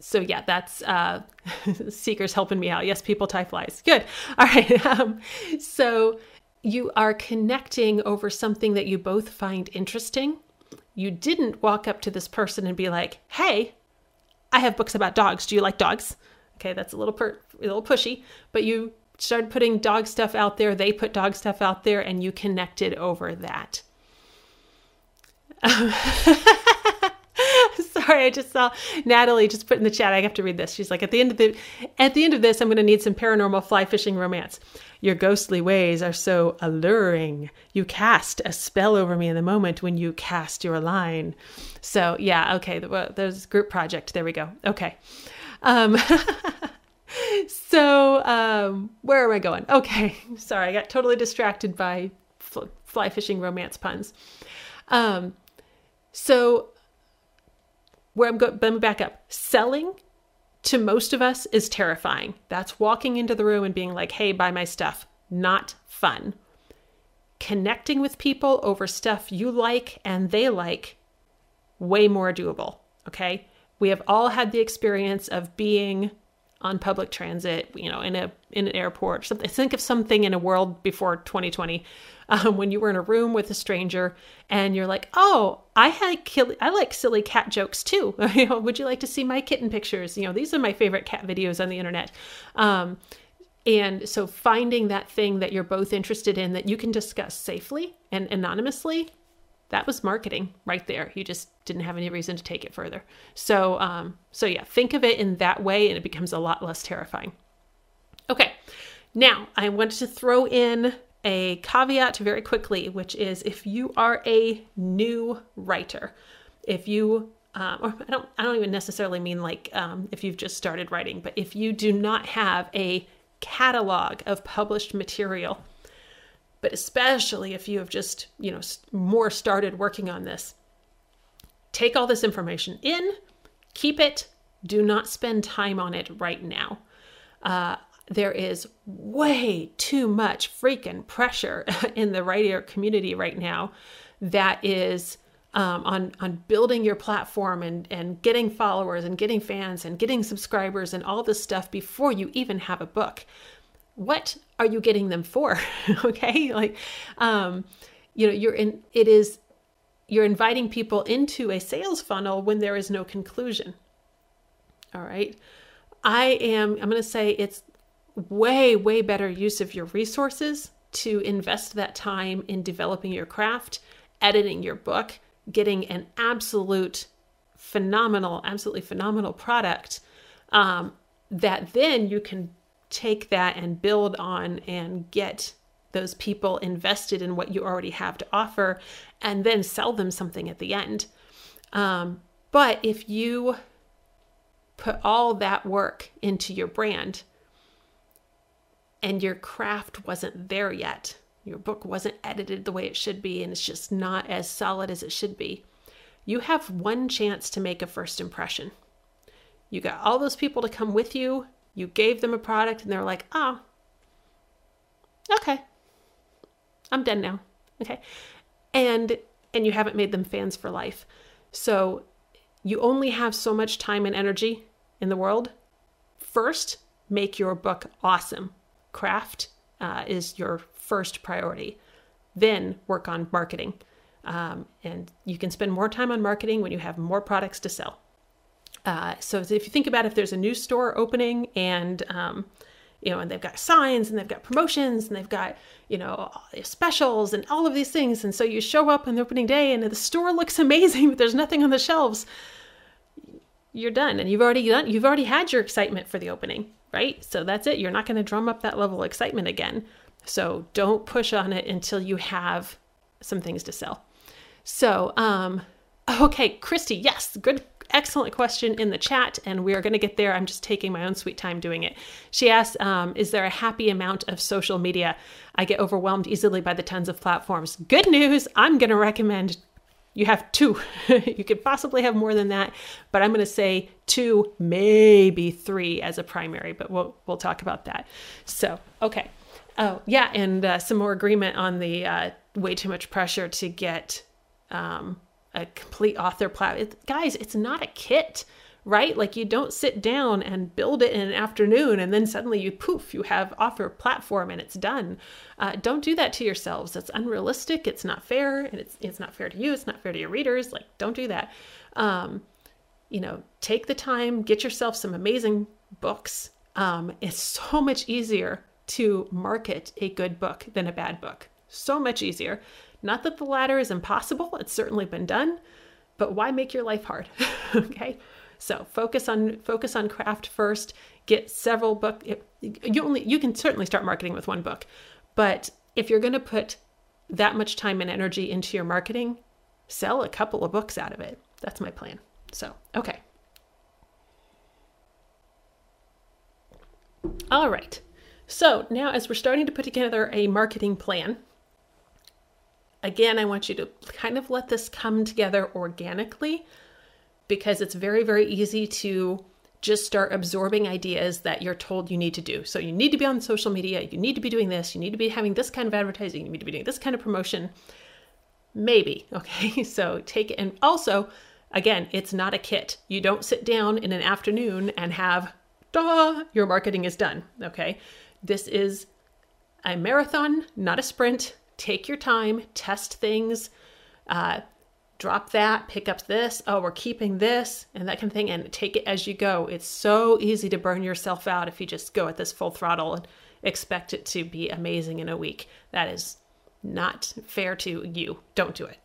so yeah, that's uh, <laughs> seekers helping me out. Yes, people tie flies. Good. All right. <laughs> Um, so you are connecting over something that you both find interesting. You didn't walk up to this person and be like, "Hey, I have books about dogs. Do you like dogs?" Okay, that's a little per- a little pushy, but you started putting dog stuff out there. They put dog stuff out there, and you connected over that. <laughs> Sorry, I just saw Natalie just put in the chat. I have to read this. She's like, at the end of the at the end of this, I'm gonna need some paranormal fly fishing romance. Your ghostly ways are so alluring. You cast a spell over me in the moment when you cast your line. So yeah, okay. There's group project. There we go. Okay. Um, <laughs> so um, where am I going? Okay, sorry, I got totally distracted by fly fishing romance puns. Um, so where I'm going, let me back up. Selling to most of us is terrifying. That's walking into the room and being like, hey, buy my stuff. Not fun. Connecting with people over stuff you like and they like, way more doable. Okay. We have all had the experience of being on public transit, you know, in a in an airport. Something. Think of something in a world before 2020, um, when you were in a room with a stranger and you're like, "Oh, I had I like silly cat jokes too. <laughs> Would you like to see my kitten pictures? You know, these are my favorite cat videos on the internet." Um, and so finding that thing that you're both interested in that you can discuss safely and anonymously that was marketing right there. You just didn't have any reason to take it further. So, um, so yeah, think of it in that way, and it becomes a lot less terrifying. Okay, now I wanted to throw in a caveat very quickly, which is if you are a new writer, if you um, or I don't, I don't even necessarily mean like um, if you've just started writing, but if you do not have a catalog of published material but especially if you have just, you know, more started working on this. Take all this information in, keep it, do not spend time on it right now. Uh, there is way too much freaking pressure <laughs> in the writer community right now that is um, on on building your platform and and getting followers and getting fans and getting subscribers and all this stuff before you even have a book what are you getting them for? <laughs> okay. Like, um, you know, you're in, it is, you're inviting people into a sales funnel when there is no conclusion. All right. I am, I'm going to say it's way, way better use of your resources to invest that time in developing your craft, editing your book, getting an absolute phenomenal, absolutely phenomenal product um, that then you can take that and build on and get those people invested in what you already have to offer and then sell them something at the end. Um, but if you put all that work into your brand and your craft wasn't there yet, your book wasn't edited the way it should be, and it's just not as solid as it should be, you have one chance to make a first impression. You got all those people to come with you. You gave them a product and they're like, oh, okay, I'm done now. Okay. And and you haven't made them fans for life. So you only have so much time and energy in the world. First, make your book awesome. Craft uh, is your first priority. Then work on marketing. Um, and you can spend more time on marketing when you have more products to sell. Uh, so if you think about if there's a new store opening and um, you know, and they've got signs and they've got promotions and they've got, you know, specials and all of these things. And so you show up on the opening day and the store looks <laughs> amazing, but there's nothing on the shelves. You're done. And you've already done, you've already had your excitement for the opening, right? So that's it. You're not going to drum up that level of excitement again. So don't push on it until you have some things to sell. So, um, okay, Christy, yes, good excellent question in the chat, and we are going to get there. I'm just taking my own sweet time doing it. She asks, um, Is there a happy amount of social media? I get overwhelmed easily by the tons of platforms. Good news, I'm going to recommend you have two. <laughs> you could possibly have more than that, but I'm going to say two, maybe three as a primary, but we'll, we'll talk about that. So, okay. Oh, yeah, and uh, some more agreement on the uh, way too much pressure to get um, a complete author platform. Guys, it's not a kit, right? Like you don't sit down and build it in an afternoon and then suddenly you poof, you have author platform and it's done. Uh, don't do that to yourselves. It's unrealistic. It's not fair, and it's it's not fair to you. It's not fair to your readers. Like don't do that. Um, you know, take the time, get yourself some amazing books. Um, it's <laughs> so much easier to market a good book than a bad book. So much easier. Not that the latter is impossible, it's certainly been done, but why make your life hard? <laughs> okay? So focus on focus on craft first. Get several book. You only you can certainly start marketing with one book, but if you're going to put that much time and energy into your marketing, sell a couple of books out of it. That's my plan. So okay. All right. So now, as we're starting to put together a marketing plan, again, I want you to kind of let this come together organically because it's very, very easy to just start absorbing ideas that you're told you need to do. So you need to be on social media, you need to be doing this, you need to be having this kind of advertising, you need to be doing this kind of promotion. Maybe, <laughs> okay? So take it. And also, again, it's not a kit. You don't sit down in an afternoon and have, duh, your marketing is done, okay? This is a marathon, not a sprint take your time, test things, uh, drop that, pick up this, oh, we're keeping this, and that kind of thing, and take it as you go. It's so easy to burn yourself out if you just go at this full throttle and expect it to be amazing in a week. That is not fair to you. Don't do it.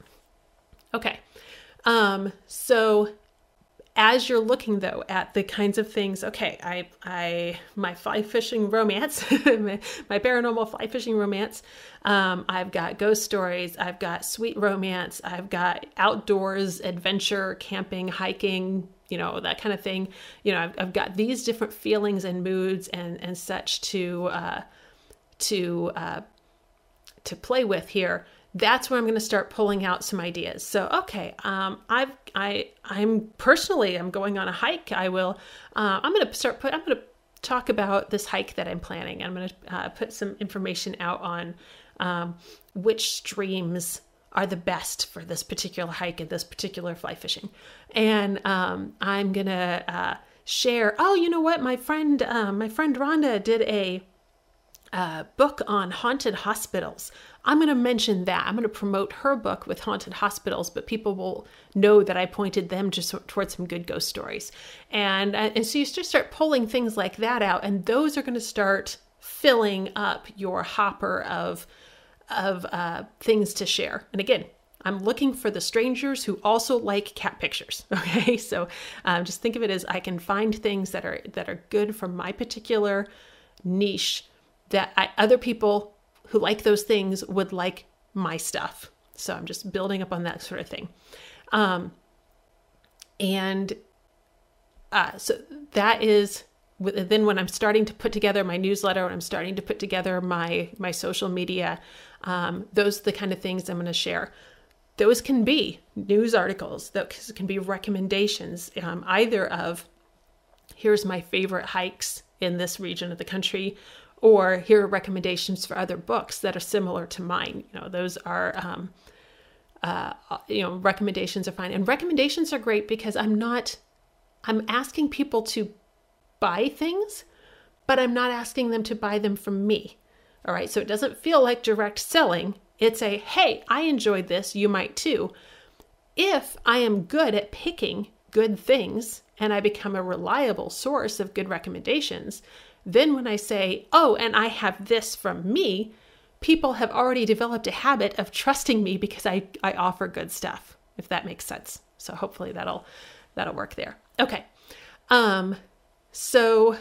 Okay. Um, so as you're looking though at the kinds of things okay i i my fly fishing romance <laughs> my, my, paranormal fly fishing romance um, i've got ghost stories i've got sweet romance i've got outdoors adventure camping hiking you know that kind of thing. You know i've, I've got these different feelings and moods and and such to uh to uh to play with here that's where I'm going to start pulling out some ideas. So, okay, um, I've I I'm personally I'm going on a hike. I will. Uh, I'm going to start put. I'm going to talk about this hike that I'm planning. I'm going to uh, put some information out on um, which streams are the best for this particular hike and this particular fly fishing, and um, I'm going to uh, share. Oh, you know what? My friend, uh, my friend Rhonda did a uh, book on haunted hospitals. I'm going to mention that. I'm going to promote her book with haunted hospitals, but people will know that I pointed them just towards some good ghost stories. And, uh, and so you just start pulling things like that out, and those are going to start filling up your hopper of, of uh, things to share. And again, I'm looking for the strangers who also like cat pictures. <laughs> Okay, so um, just think of it as I can find things that are that are good for my particular niche that I, other people who like those things would like my stuff. So I'm just building up on that sort of thing. Um, and uh, so that is then when I'm starting to put together my newsletter, when I'm starting to put together my my social media, um, those are the kind of things I'm going to share. those can be news articles, those can be recommendations, um, either of here's my favorite hikes in this region of the country, or here are recommendations for other books that are similar to mine. You know, those are, um, uh, you know, recommendations are fine. And recommendations are great because I'm not, I'm asking people to buy things, but I'm not asking them to buy them from me. All right. So it doesn't feel like direct selling. It's a, hey, I enjoyed this. You might too. If I am good at picking good things and I become a reliable source of good recommendations, then when I say, oh, and I have this from me, people have already developed a habit of trusting me because I, I offer good stuff, if that makes sense. So hopefully that'll that'll work there. Okay. Um, so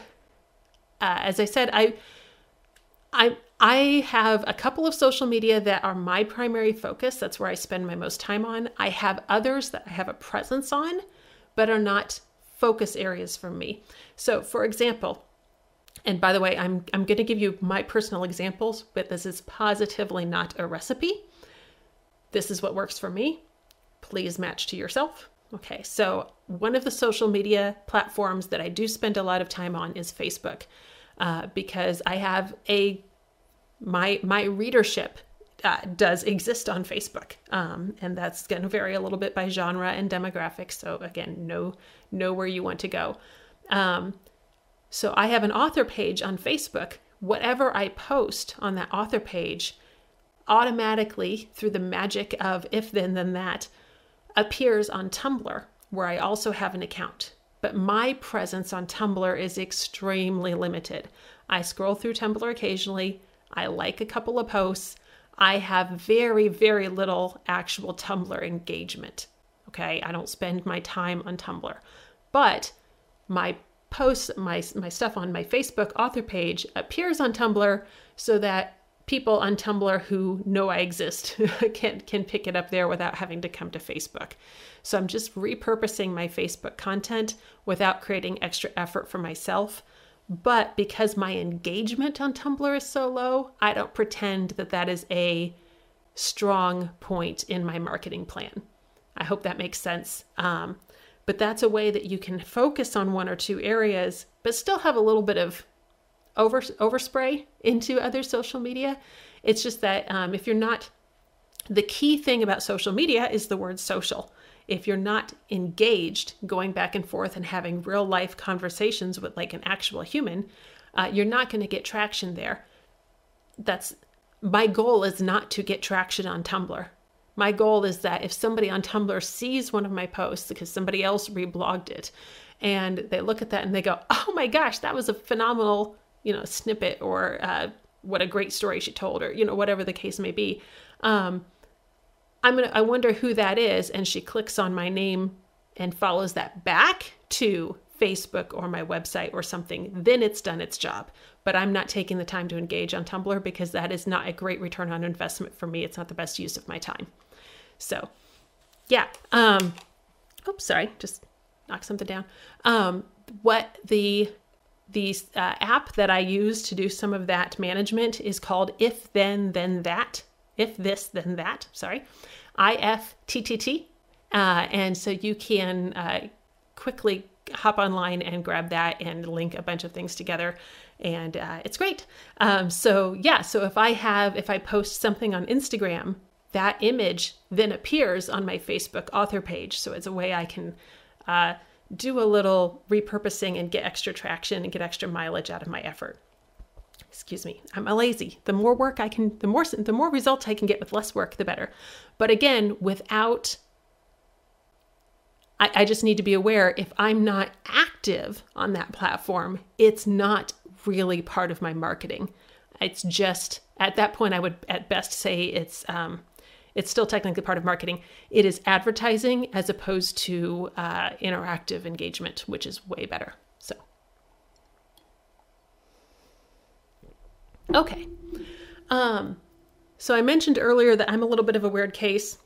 uh, as I said, I I I have a couple of social media that are my primary focus. That's where I spend my most time on. I have others that I have a presence on, but are not focus areas for me. So, for example, and by the way, I'm I'm going to give you my personal examples, but this is positively not a recipe. This is what works for me. Please match to yourself. Okay, so one of the social media platforms that I do spend a lot of time on is Facebook, uh, because I have a my my readership uh, does exist on Facebook, um, and that's going to vary a little bit by genre and demographics. So again, know know where you want to go. Um, so I have an author page on Facebook. Whatever I post on that author page, automatically through the magic of if then then that, appears on Tumblr, where I also have an account. But my presence on Tumblr is extremely limited. I scroll through Tumblr occasionally I like a couple of posts. I have very, very little actual Tumblr engagement. Okay, I don't spend my time on Tumblr, but my posts, my my stuff on my Facebook author page appears on Tumblr so that people on Tumblr who know I exist <laughs> can can pick it up there without having to come to Facebook. So I'm just repurposing my Facebook content without creating extra effort for myself but because my engagement on Tumblr is so low, I don't pretend that that is a strong point in my marketing plan. I hope that makes sense. Um, but that's a way that you can focus on one or two areas, but still have a little bit of over overspray into other social media. It's just that um, if you're not, the key thing about social media is the word social. If you're not engaged going back and forth and having real life conversations with like an actual human uh, you're not going to get traction there. That's my goal is not to get traction on tumblr my goal is that if somebody on tumblr sees one of my posts because somebody else reblogged it and they look at that and they go oh my gosh that was a phenomenal you know snippet or uh, what a great story she told or you know whatever the case may be um, I'm gonna I wonder who that is, and she clicks on my name and follows that back to Facebook or my website or something, then it's done its job. But I'm not taking the time to engage on Tumblr because that is not a great return on investment for me. It's not the best use of my time. So, yeah. Um, oops, sorry, just knock something down. Um, what the the uh, app that I use to do some of that management is called If Then Then That if this, then that, sorry, IFTTT. Uh, and so you can uh, quickly hop online and grab that and link a bunch of things together. And uh, it's great. Um, so, yeah, so if I have, if I post something on Instagram, that image then appears on my Facebook author page. So it's a way I can uh, do a little repurposing and get extra traction and get extra mileage out of my effort. Excuse me. I'm a lazy. The more work i can the more the more results i can get with less work the better. But again without I, I just need to be aware if i'm not active on that platform it's not really part of my marketing. It's just at that point i would at best say it's um, it's still technically part of marketing it is advertising as opposed to uh, interactive engagement which is way better So, Okay. Um, so I mentioned earlier that I'm a little bit of a weird case.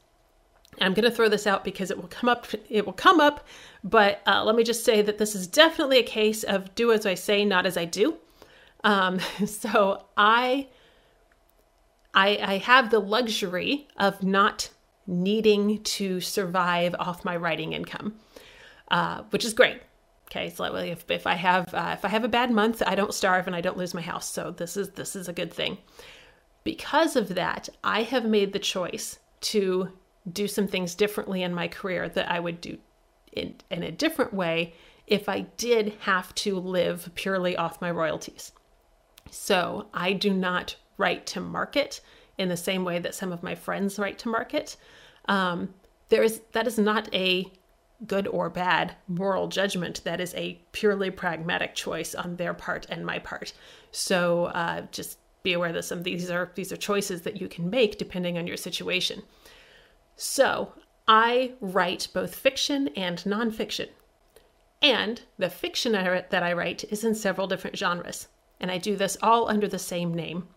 I'm going to throw this out because it will come up. It will come up, but uh, let me just say that this is definitely a case of do as I say, not as I do. Um, <laughs> so I, I, I have the luxury of not needing to survive off my writing income, uh, which is great. Okay, so if, if I have uh, if I have a bad month, I don't starve and I don't lose my house. So this is this is a good thing. Because of that, I have made the choice to do some things differently in my career that I would do in, in a different way if I did have to live purely off my royalties. So I do not write to market in the same way that some of my friends write to market. Um, there is that is not a good or bad moral judgment. That is a purely pragmatic choice on their part and my part. So uh, just be aware that some of these are these are choices that you can make depending on your situation. So I write both fiction and nonfiction. And the fiction that I write is in several different genres. And I do this all under the same name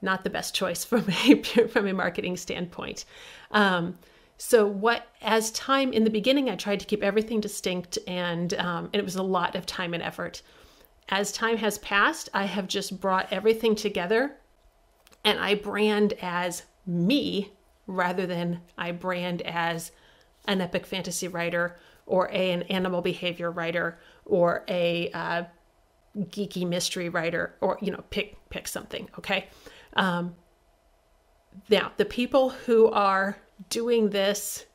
not the best choice from a <laughs> from a marketing standpoint. Um, so what as time in the beginning, I tried to keep everything distinct, and um, and it was a lot of time and effort. As time has passed, I have just brought everything together, and I brand as me rather than I brand as an epic fantasy writer or a, an animal behavior writer or a uh, geeky mystery writer or you know pick pick something okay um, now, the people who are doing this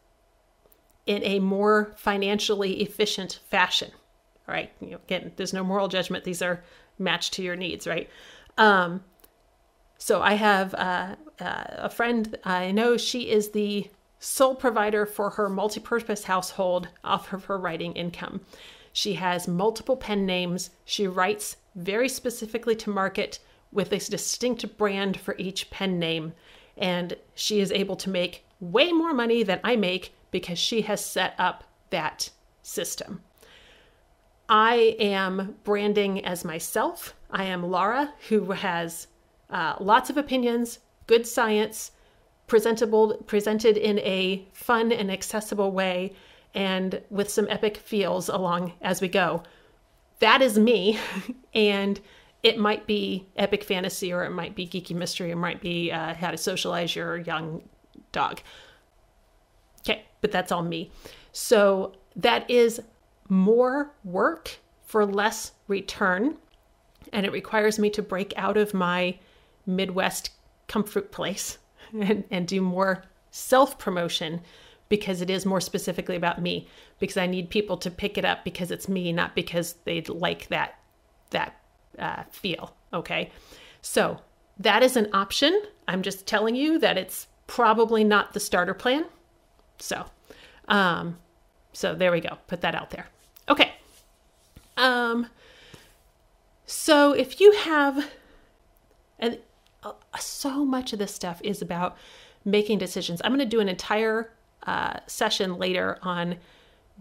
in a more financially efficient fashion, right? You know, again, there's no moral judgment. These are matched to your needs, right? Um, so I have uh, uh, a friend I know. She is the sole provider for her multi-purpose household off of her writing income. She has multiple pen names. She writes very specifically to market with a distinct brand for each pen name. And she is able to make way more money than I make because she has set up that system. I am branding as myself. I am Laura, who has uh, lots of opinions, good science, presentable, presented in a fun and accessible way, and with some epic feels along as we go. That is me, <laughs> and it might be epic fantasy or it might be geeky mystery. Or it might be uh, how to socialize your young dog. Okay but that's all me. So that is more work for less return and it requires me to break out of my midwest comfort place <laughs> and, and do more self promotion because it is more specifically about me because i need people to pick it up because it's me not because they'd like that that uh, feel. Okay. So that is an option. I'm just telling you that it's probably not the starter plan. So, um, so there we go. Put that out there. Okay. Um, so if you have, and uh, so much of this stuff is about making decisions. I'm going to do an entire uh, session later on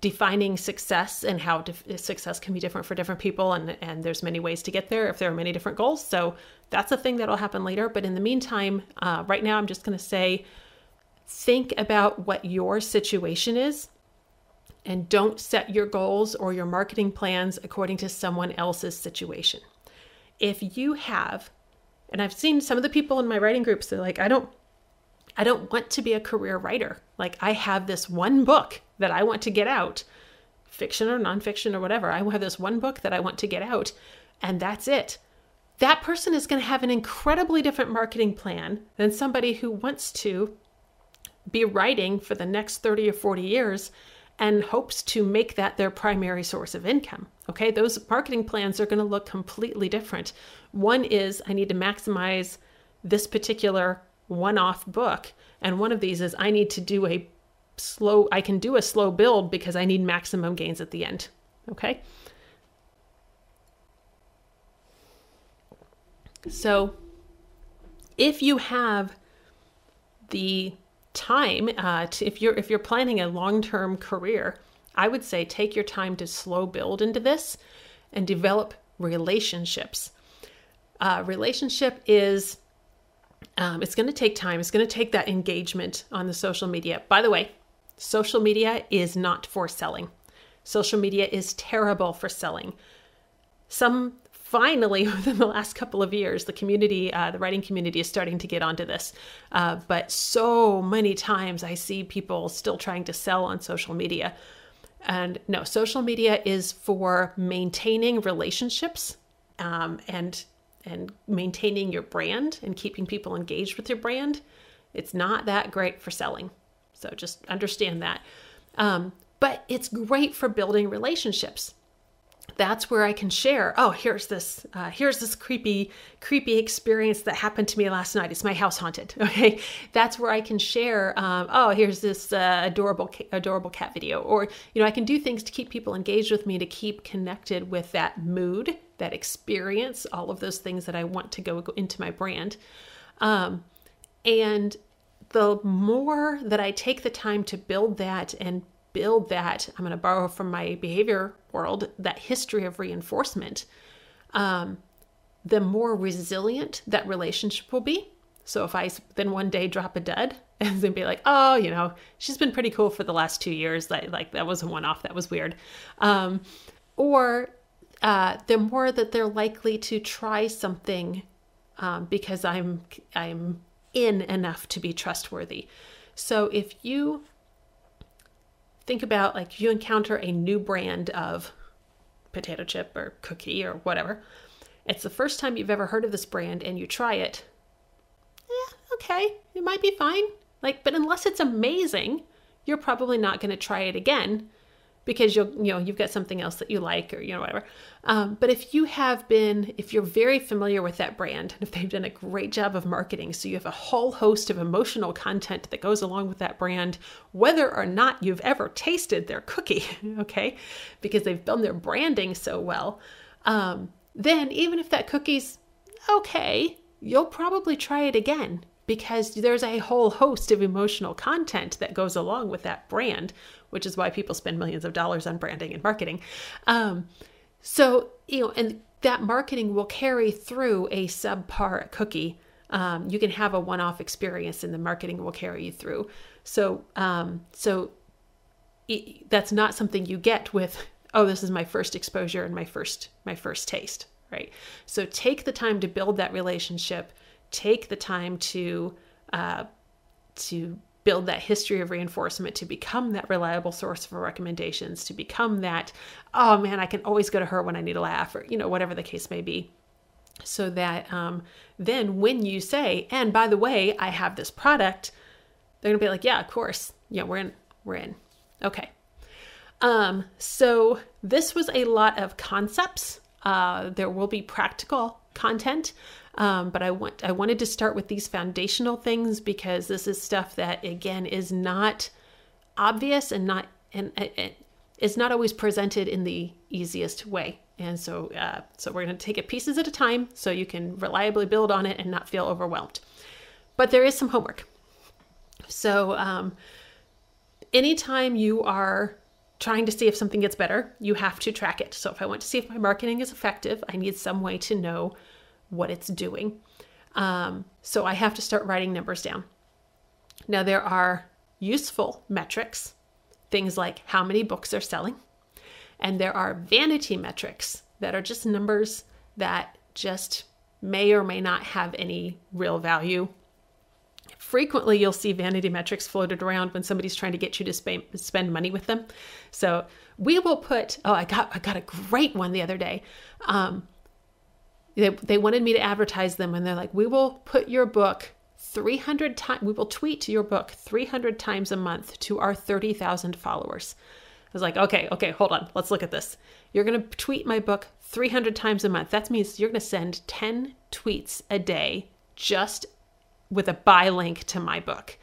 defining success and how success can be different for different people and and there's many ways to get there if there are many different goals. So that's a thing that'll happen later. But in the meantime uh, right now i'm just going to say think about what your situation is and don't set your goals or your marketing plans according to someone else's situation. If you have and i've seen some of the people in my writing groups they're like i don't I don't want to be a career writer. Like, I have this one book that I want to get out, fiction or nonfiction or whatever. I have this one book that I want to get out, and that's it. That person is going to have an incredibly different marketing plan than somebody who wants to be writing for the next 30 or 40 years and hopes to make that their primary source of income. Okay, those marketing plans are going to look completely different. One is I need to maximize this particular one off book. And one of these is I need to do a slow, I can do a slow build because I need maximum gains at the end. Okay. So if you have the time uh, to, if you're if you're planning a long-term career i would say take your time to slow build into this and develop relationships uh, relationship is um, it's going to take time. It's going to take that engagement on the social media. By the way, social media is not for selling. Social media is terrible for selling. Some finally, <laughs> within the last couple of years, the community, uh, the writing community is starting to get onto this. Uh, but so many times I see people still trying to sell on social media. And no, social media is for maintaining relationships um, and and maintaining your brand and keeping people engaged with your brand. It's not that great for selling. So just understand that. Um, but it's great for building relationships that's where I can share. Oh, here's this. Uh, here's this creepy, creepy experience that happened to me last night. It's my house haunted. <laughs> Okay, that's where I can share. Um, oh, here's this uh, adorable, adorable cat video, or you know, I can do things to keep people engaged with me, to keep connected with that mood, that experience, all of those things that I want to go, into my brand. Um, and the more that I take the time to build that and build that, I'm going to borrow from my behavior world, that history of reinforcement, um, the more resilient that relationship will be. So if I then one day drop a dud <laughs> and then be like, oh, you know, she's been pretty cool for the last two years. Like, like that was a one off. That was weird. Um, or uh, the more that they're likely to try something um, because I'm I'm in enough to be trustworthy. So if you think about like you encounter a new brand of potato chip or cookie or whatever. It's the first time you've ever heard of this brand and you try it. Eh, okay, it might be fine. Like, but unless it's amazing, you're probably not going to try it again because you'll you know you've got something else that you like or you know whatever. Um, but if you have been if you're very familiar with that brand and if they've done a great job of marketing so you have a whole host of emotional content that goes along with that brand whether or not you've ever tasted their cookie <laughs> okay because they've done their branding so well um, then even if that cookie's okay you'll probably try it again because there's a whole host of emotional content that goes along with that brand, which is why people spend millions of dollars on branding and marketing. Um, so, you know, and that marketing will carry through a subpar cookie. Um, you can have a one-off experience, and the marketing will carry you through. So, um, so it, that's not something you get with, oh, this is my first exposure and my first my first taste, right? So take the time to build that relationship take the time to uh, to build that history of reinforcement to become that reliable source for recommendations to become that oh man i can always go to her when i need a laugh or you know whatever the case may be. So that um, then when you say and by the way i have this product they're gonna be like yeah of course. Yeah we're in we're in. Okay. Um, so this was a lot of concepts. Uh, there will be practical content um, but I want I wanted to start with these foundational things because this is stuff that again is not obvious and not and it is not always presented in the easiest way. And so uh, so we're going to take it pieces at a time so you can reliably build on it and not feel overwhelmed. But there is some homework. So um, anytime you are trying to see if something gets better, you have to track it. So if I want to see if my marketing is effective, I need some way to know what it's doing. Um, so I have to start writing numbers down. Now, there are useful metrics, things like how many books are selling, and there are vanity metrics that are just numbers that just may or may not have any real value. Frequently, you'll see vanity metrics floated around when somebody's trying to get you to spend, spend money with them. So we will put. Oh, I got I got a great one the other day. Um, they, they wanted me to advertise them, and they're like, we will put your book 300 times, we will tweet your book 300 times a month to our 30,000 followers. I was like, okay, okay, hold on. Let's look at this. You're going to tweet my book 300 times a month. That means you're going to send 10 tweets a day just with a buy link to my book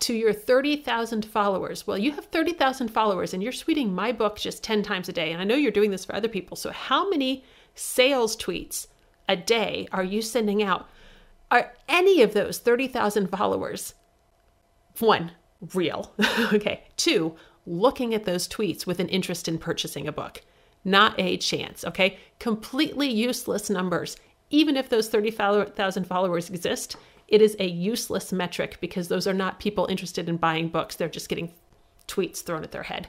to your 30,000 followers. Well, you have 30,000 followers and you're tweeting my book just 10 times a day. And I know you're doing this for other people. So, how many sales tweets a day are you sending out? Are any of those 30,000 followers, one, real? <laughs> okay. Two, looking at those tweets with an interest in purchasing a book. Not a chance. Okay. Completely useless numbers. Even if those 30,000 followers exist, it is a useless metric because those are not people interested in buying books. They're just getting tweets thrown at their head.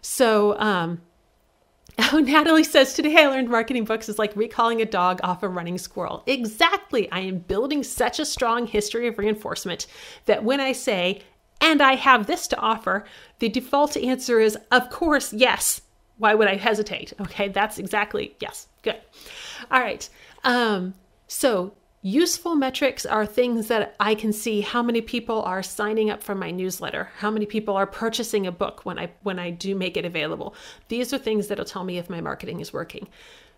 So, um, <laughs> Oh, Natalie says, Today I learned marketing books is like recalling a dog off a running squirrel. Exactly. I am building such a strong history of reinforcement that when I say, and I have this to offer, the default answer is, of course, yes. Why would I hesitate? Okay, that's exactly, yes, good. All right. Um, so Useful metrics are things that I can see how many people are signing up for my newsletter, how many people are purchasing a book when I when I do make it available. These are things that'll tell me if my marketing is working.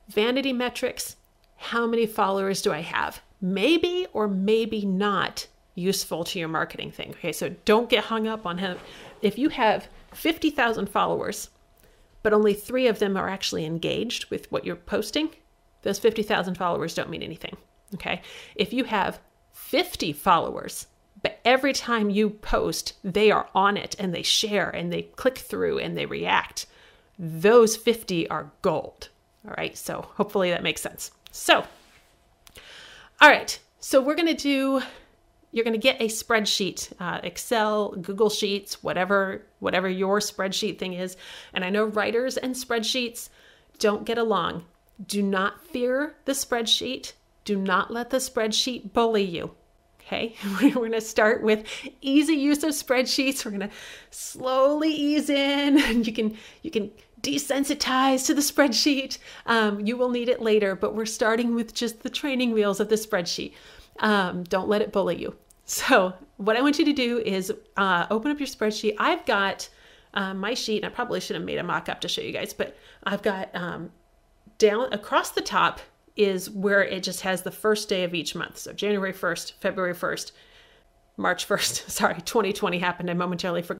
Vanity metrics, how many followers do I have? Maybe or maybe not useful to your marketing thing. Okay, so don't get hung up on how if you have 50,000 followers, but only 3 of them are actually engaged with what you're posting, those 50,000 followers don't mean anything. Okay. If you have 50 followers, but every time you post, they are on it and they share and they click through and they react, those 50 are gold. All right. So hopefully that makes sense. So, all right. So we're going to do you're going to get a spreadsheet uh, excel google sheets whatever whatever your spreadsheet thing is and i know writers and spreadsheets don't get along do not fear the spreadsheet do not let the spreadsheet bully you. Okay, <laughs> we're going to start with easy use of spreadsheets. We're going to slowly ease in, and <laughs> you can you can desensitize to the spreadsheet. Um, you will need it later, but we're starting with just the training wheels of the spreadsheet. Um, don't let it bully you. So, what I want you to do is uh, open up your spreadsheet. I've got uh, my sheet, and I probably should have made a mock up to show you guys, but I've got um, down across the top is where it just has the first day of each month. So January 1st, February 1st, March 1st. <laughs> Sorry, 2020 happened. I momentarily forgot